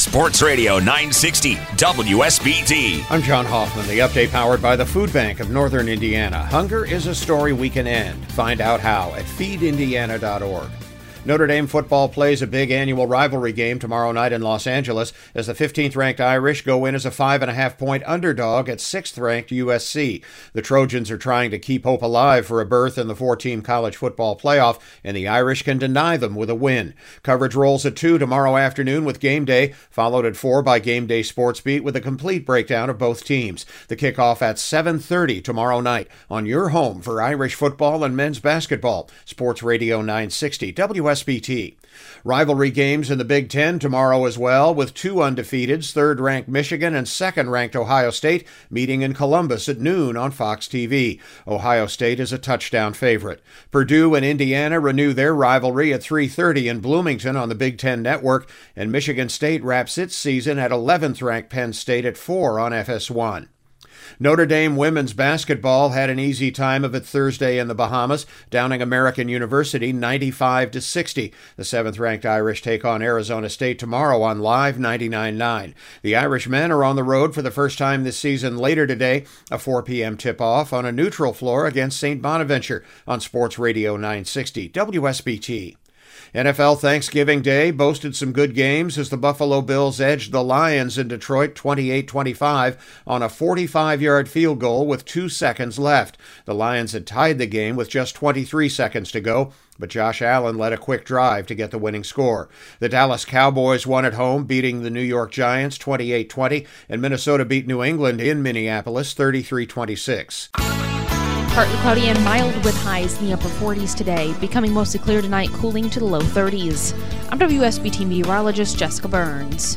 Sports Radio 960 WSBT. I'm John Hoffman. The update powered by the Food Bank of Northern Indiana. Hunger is a story we can end. Find out how at feedindiana.org. Notre Dame football plays a big annual rivalry game tomorrow night in Los Angeles as the 15th ranked Irish go in as a five and a half point underdog at 6th ranked USC. The Trojans are trying to keep hope alive for a berth in the four team college football playoff, and the Irish can deny them with a win. Coverage rolls at 2 tomorrow afternoon with game day, followed at 4 by Game Day Sports Beat with a complete breakdown of both teams. The kickoff at 7:30 tomorrow night on your home for Irish football and men's basketball. Sports Radio 960 WSBT. WSBT. Rivalry games in the Big Ten tomorrow as well, with two undefeateds, third ranked Michigan and second ranked Ohio State, meeting in Columbus at noon on Fox TV. Ohio State is a touchdown favorite. Purdue and Indiana renew their rivalry at 3:30 in Bloomington on the Big Ten Network, and Michigan State wraps its season at 11th ranked Penn State at 4 on FS1. Notre Dame women's basketball had an easy time of it Thursday in the Bahamas, downing American University 95 to 60. The seventh-ranked Irish take on Arizona State tomorrow on Live 99.9. The Irish men are on the road for the first time this season later today, a 4 p.m. tip-off on a neutral floor against St. Bonaventure on Sports Radio 960 WSBT. NFL Thanksgiving Day boasted some good games as the Buffalo Bills edged the Lions in Detroit 28 25 on a 45 yard field goal with two seconds left. The Lions had tied the game with just 23 seconds to go, but Josh Allen led a quick drive to get the winning score. The Dallas Cowboys won at home, beating the New York Giants 28 20, and Minnesota beat New England in Minneapolis 33 26. Partly cloudy and mild with highs in the upper 40s today, becoming mostly clear tonight, cooling to the low 30s. I'm WSBT meteorologist Jessica Burns.